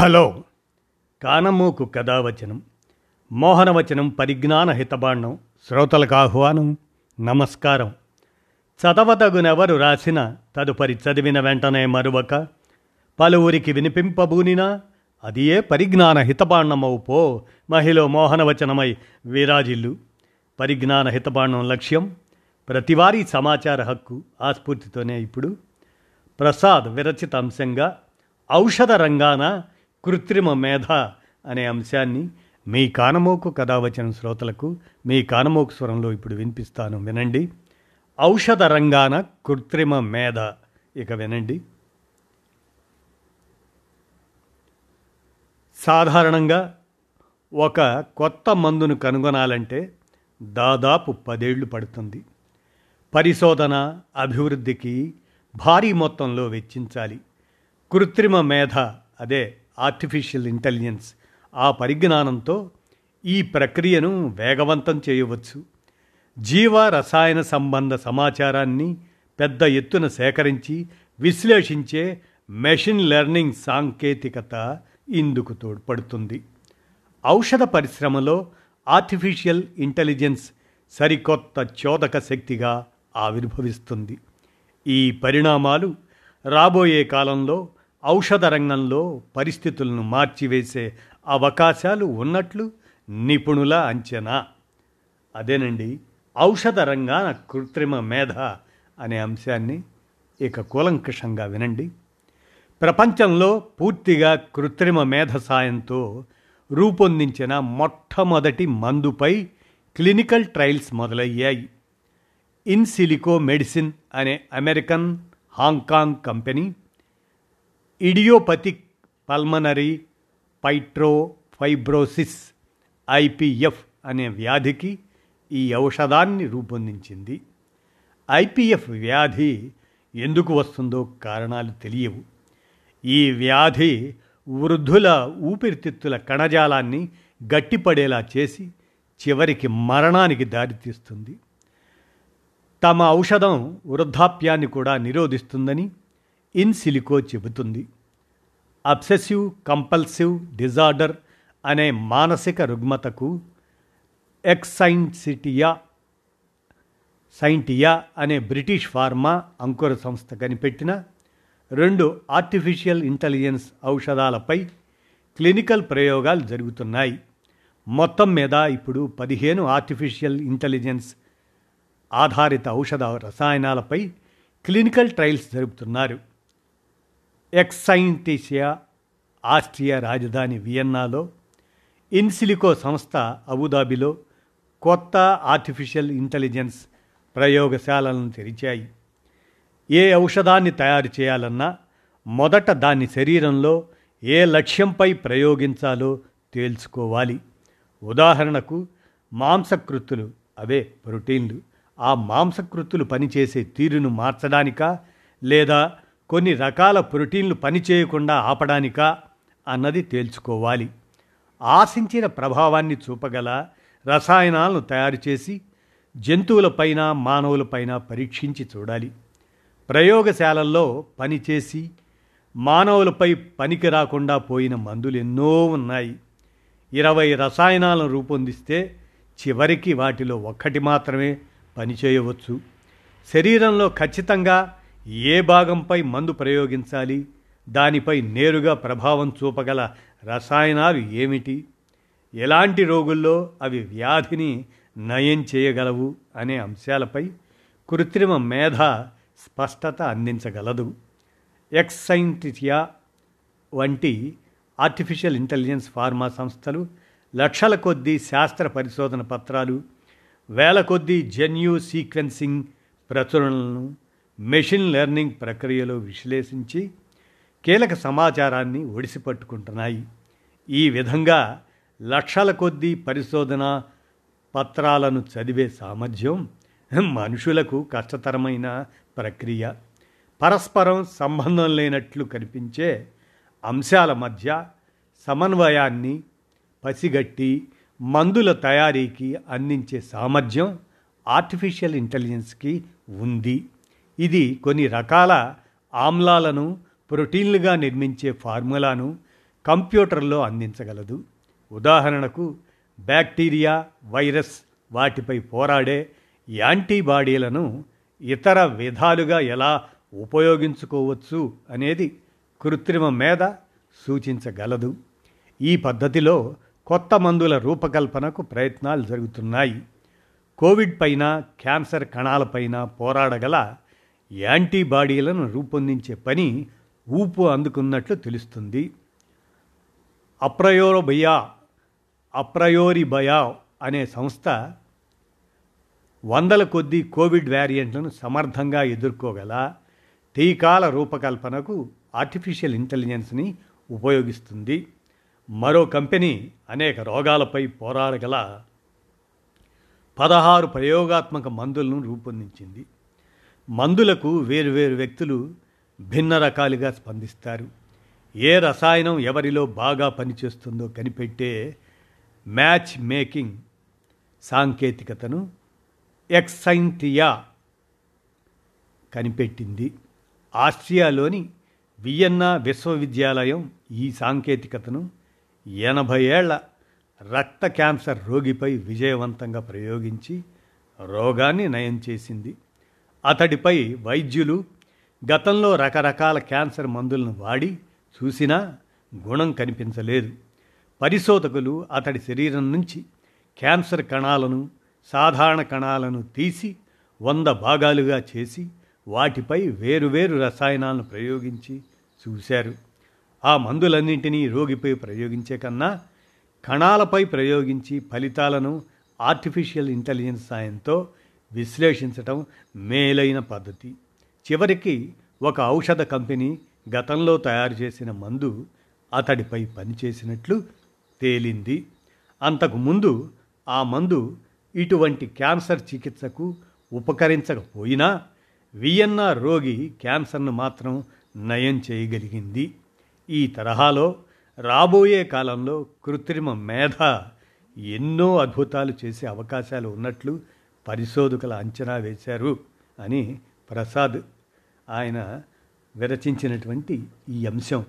Hello. కానమోకు కథావచనం మోహనవచనం పరిజ్ఞాన హితబాండం శ్రోతలకు ఆహ్వానం నమస్కారం. చదవతగునెవరు రాసిన తదుపరి చదివిన వెంటనే మరువక పలువురికి వినిపింపబూనినా అది ఏ పరిజ్ఞాన హితబాండమవు పో మహిళ మోహనవచనమై విరాజిల్లు. పరిజ్ఞాన హితబాండం లక్ష్యం ప్రతివారీ సమాచార హక్కు ఆస్ఫూర్తితోనే ఇప్పుడు. ప్రసాద్ విరచిత అంశంగా ఔషధ రంగాన కృత్రిమ మేధ అనే అంశాన్ని మీ కానమోకు కథావచన శ్రోతలకు మీ కానమోకు స్వరంలో ఇప్పుడు వినిపిస్తాను. వినండి. ఔషధ రంగాన కృత్రిమ మేధ. ఇక వినండి. సాధారణంగా ఒక కొత్త మందును కనుగొనాలంటే దాదాపు పదేళ్ళు పడుతుంది. పరిశోధన అభివృద్ధికి భారీ మొత్తంలో వెచ్చించాలి. కృత్రిమ మేధ అదే ఆర్టిఫిషియల్ ఇంటెలిజెన్స్. ఆ పరిజ్ఞానంతో ఈ ప్రక్రియను వేగవంతం చేయవచ్చు. జీవ రసాయన సంబంధ సమాచారాన్ని పెద్ద ఎత్తున సేకరించి విశ్లేషించే మెషిన్ లెర్నింగ్ సాంకేతికత ఇందుకు తోడ్పడుతుంది. ఔషధ పరిశ్రమలో ఆర్టిఫిషియల్ ఇంటెలిజెన్స్ సరికొత్త చోదక శక్తిగా ఆవిర్భవిస్తుంది. ఈ పరిణామాలు రాబోయే కాలంలో ఔషధ రంగంలో పరిస్థితులను మార్చివేసే అవకాశాలు ఉన్నట్లు నిపుణుల అంచనా. అదేనండి ఔషధ రంగాన కృత్రిమ మేధ అనే అంశాన్ని ఇక కూలంకషంగా వినండి. ప్రపంచంలో పూర్తిగా కృత్రిమ మేధ సాయంతో రూపొందించిన మొట్టమొదటి మందుపై క్లినికల్ ట్రయల్స్ మొదలయ్యాయి. ఇన్సిలికో మెడిసిన్ అనే American Hong Kong company idiopathic pulmonary fibrosis IPF అనే వ్యాధికి ఈ ఔషధాన్ని రూపొందించింది. ఐపిఎఫ్ వ్యాధి ఎందుకు వస్తుందో కారణాలు తెలియవు. ఈ వ్యాధి వృద్ధుల ఊపిరితిత్తుల కణజాలాన్ని గట్టిపడేలా చేసి చివరికి మరణానికి దారితీస్తుంది. తమ ఔషధం వృద్ధాప్యాన్ని కూడా నిరోధిస్తుందని ఇన్ సిలికో చెబుతుంది. అబ్సెసివ్ కంపల్సివ్ డిజార్డర్ అనే మానసిక రుగ్మతకు ఎక్సైన్సిటియా సైంటియా అనే బ్రిటిష్ ఫార్మా అంకుర సంస్థ కనిపెట్టిన రెండు ఆర్టిఫిషియల్ ఇంటెలిజెన్స్ ఔషధాలపై క్లినికల్ ప్రయోగాలు జరుగుతున్నాయి. మొత్తం మీద ఇప్పుడు పదిహేను ఆర్టిఫిషియల్ ఇంటెలిజెన్స్ ఆధారిత ఔషధ రసాయనాలపై క్లినికల్ ట్రయల్స్ జరుపుతున్నారు. ఎక్సైంటిషియా ఆస్ట్రియా రాజధాని వియన్నాలో ఇన్సిలికో సంస్థ అబుదాబిలో కొత్త ఆర్టిఫిషియల్ ఇంటెలిజెన్స్ ప్రయోగశాలలను తెరిచాయి. ఏ ఔషధాన్ని తయారు చేయాలన్నా మొదట దాని శరీరంలో ఏ లక్ష్యంపై ప్రయోగించాలో తేల్చుకోవాలి. ఉదాహరణకు మాంసకృత్తులు అవే ప్రోటీన్లు. ఆ మాంసకృత్తులు పనిచేసే తీరును మార్చడానికా లేదా కొన్ని రకాల ప్రోటీన్లు పనిచేయకుండా ఆపడానికా అన్నది తేల్చుకోవాలి. ఆశించిన ప్రభావాన్ని చూపగల రసాయనాలను తయారు చేసి జంతువులపైన మానవులపైన పరీక్షించి చూడాలి. ప్రయోగశాలల్లో పనిచేసి మానవులపై పనికి రాకుండా పోయిన మందులు ఎన్నో ఉన్నాయి. ఇరవై రసాయనాలను రూపొందిస్తే చివరికి వాటిలో ఒక్కటి మాత్రమే పనిచేయవచ్చు శరీరంలో ఖచ్చితంగా ఏ భాగంపై మందు ప్రయోగించాలి? దానిపై నేరుగా ప్రభావం చూపగల రసాయనాలు ఏమిటి? ఎలాంటి రోగుల్లో అవి వ్యాధిని నయం చేయగలవు అనే అంశాలపై కృత్రిమ మేధ స్పష్టత అందించగలదు. ఎక్సైంటియా వంటి ఆర్టిఫిషియల్ ఇంటెలిజెన్స్ ఫార్మా సంస్థలు లక్షల కొద్దీ శాస్త్ర పరిశోధన పత్రాలు వేల కొద్దీ జన్యు సీక్వెన్సింగ్ ప్రచురణలను మెషిన్ లెర్నింగ్ ప్రక్రియలో విశ్లేషించి కీలక సమాచారాన్ని ఒడిసిపట్టుకుంటున్నాయి. ఈ విధంగా లక్షల కొద్దీ పరిశోధన పత్రాలను చదివే సామర్థ్యం మనుషులకు కష్టతరమైన ప్రక్రియ. పరస్పరం సంబంధం లేనట్లు కనిపించే అంశాల మధ్య సమన్వయాన్ని పసిగట్టి మందుల తయారీకి అందించే సామర్థ్యం ఆర్టిఫిషియల్ ఇంటెలిజెన్స్కి ఉంది. ఇది కొన్ని రకాల ఆమ్లాలను ప్రోటీన్లుగా నిర్మించే ఫార్ములాను కంప్యూటర్లో అందించగలదు. ఉదాహరణకు బ్యాక్టీరియా వైరస్ వాటిపై పోరాడే యాంటీబాడీలను ఇతర విధాలుగా ఎలా ఉపయోగించుకోవచ్చు అనేది కృత్రిమ మేధ సూచించగలదు. ఈ పద్ధతిలో కొత్త మందుల రూపకల్పనకు ప్రయత్నాలు జరుగుతున్నాయి. కోవిడ్ పైన క్యాన్సర్ కణాలపైన పోరాడగల యాంటీబాడీలను రూపొందించే పని ఊపు అందుకున్నట్లు తెలుస్తుంది. అప్రయోరబయా అప్రయోరిబయా అనే సంస్థ వందల కొద్దీ కోవిడ్ వ్యారియంట్లను సమర్థంగా ఎదుర్కోగల టీకాల రూపకల్పనకు ఆర్టిఫిషియల్ ఇంటెలిజెన్స్ని ఉపయోగిస్తుంది. మరో కంపెనీ అనేక రోగాలపై పోరాడగల పదహారు ప్రయోగాత్మక మందులను రూపొందించింది. మందులకు వేరువేరు వ్యక్తులు భిన్న రకాలుగా స్పందిస్తారు. ఏ రసాయనం ఎవరిలో బాగా పనిచేస్తుందో కనిపెట్టే మ్యాచ్ మేకింగ్ సాంకేతికతను ఎక్సైంటియా కనిపెట్టింది. ఆస్ట్రియాలోని వియన్నా విశ్వవిద్యాలయం ఈ సాంకేతికతను ఎనభై ఏళ్ళ రక్త క్యాన్సర్ రోగిపై విజయవంతంగా ప్రయోగించి రోగాన్ని నయం చేసింది. అతడిపై వైద్యులు గతంలో రకరకాల క్యాన్సర్ మందులను వాడి చూసినా గుణం కనిపించలేదు. పరిశోధకులు అతడి శరీరం నుంచి క్యాన్సర్ కణాలను సాధారణ కణాలను తీసి వంద భాగాలుగా చేసి వాటిపై వేరువేరు రసాయనాలను ప్రయోగించి చూశారు. ఆ మందులన్నింటినీ రోగిపై ప్రయోగించే కన్నా కణాలపై ప్రయోగించి ఫలితాలను ఆర్టిఫిషియల్ ఇంటెలిజెన్స్ సాయంతో విశ్లేషించటం మేలైన పద్ధతి. చివరికి ఒక ఔషధ కంపెనీ గతంలో తయారు చేసిన మందు అతడిపై పనిచేసినట్లు తేలింది. అంతకుముందు ఆ మందు ఇటువంటి క్యాన్సర్ చికిత్సకు ఉపకరించకపోయినా వియన్నా రోగి క్యాన్సర్ను మాత్రం నయం చేయగలిగింది. ఈ తరహాలో రాబోయే కాలంలో కృత్రిమ మేధ ఎన్నో అద్భుతాలు చేసే అవకాశాలు ఉన్నట్లు పరిశోధకుల అంచనా వేశారు అని ప్రసాద్ ఆయన విరచించినటువంటి ఈ అంశం.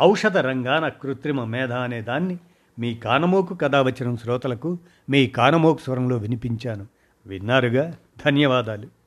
ఔషధ రంగాన కృత్రిమ మేధ అనే దాన్ని మీ కానమోకు కథ వచ్చిన శ్రోతలకు మీ కానమోకు స్వరంలో వినిపించాను. విన్నారుగా? ధన్యవాదాలు.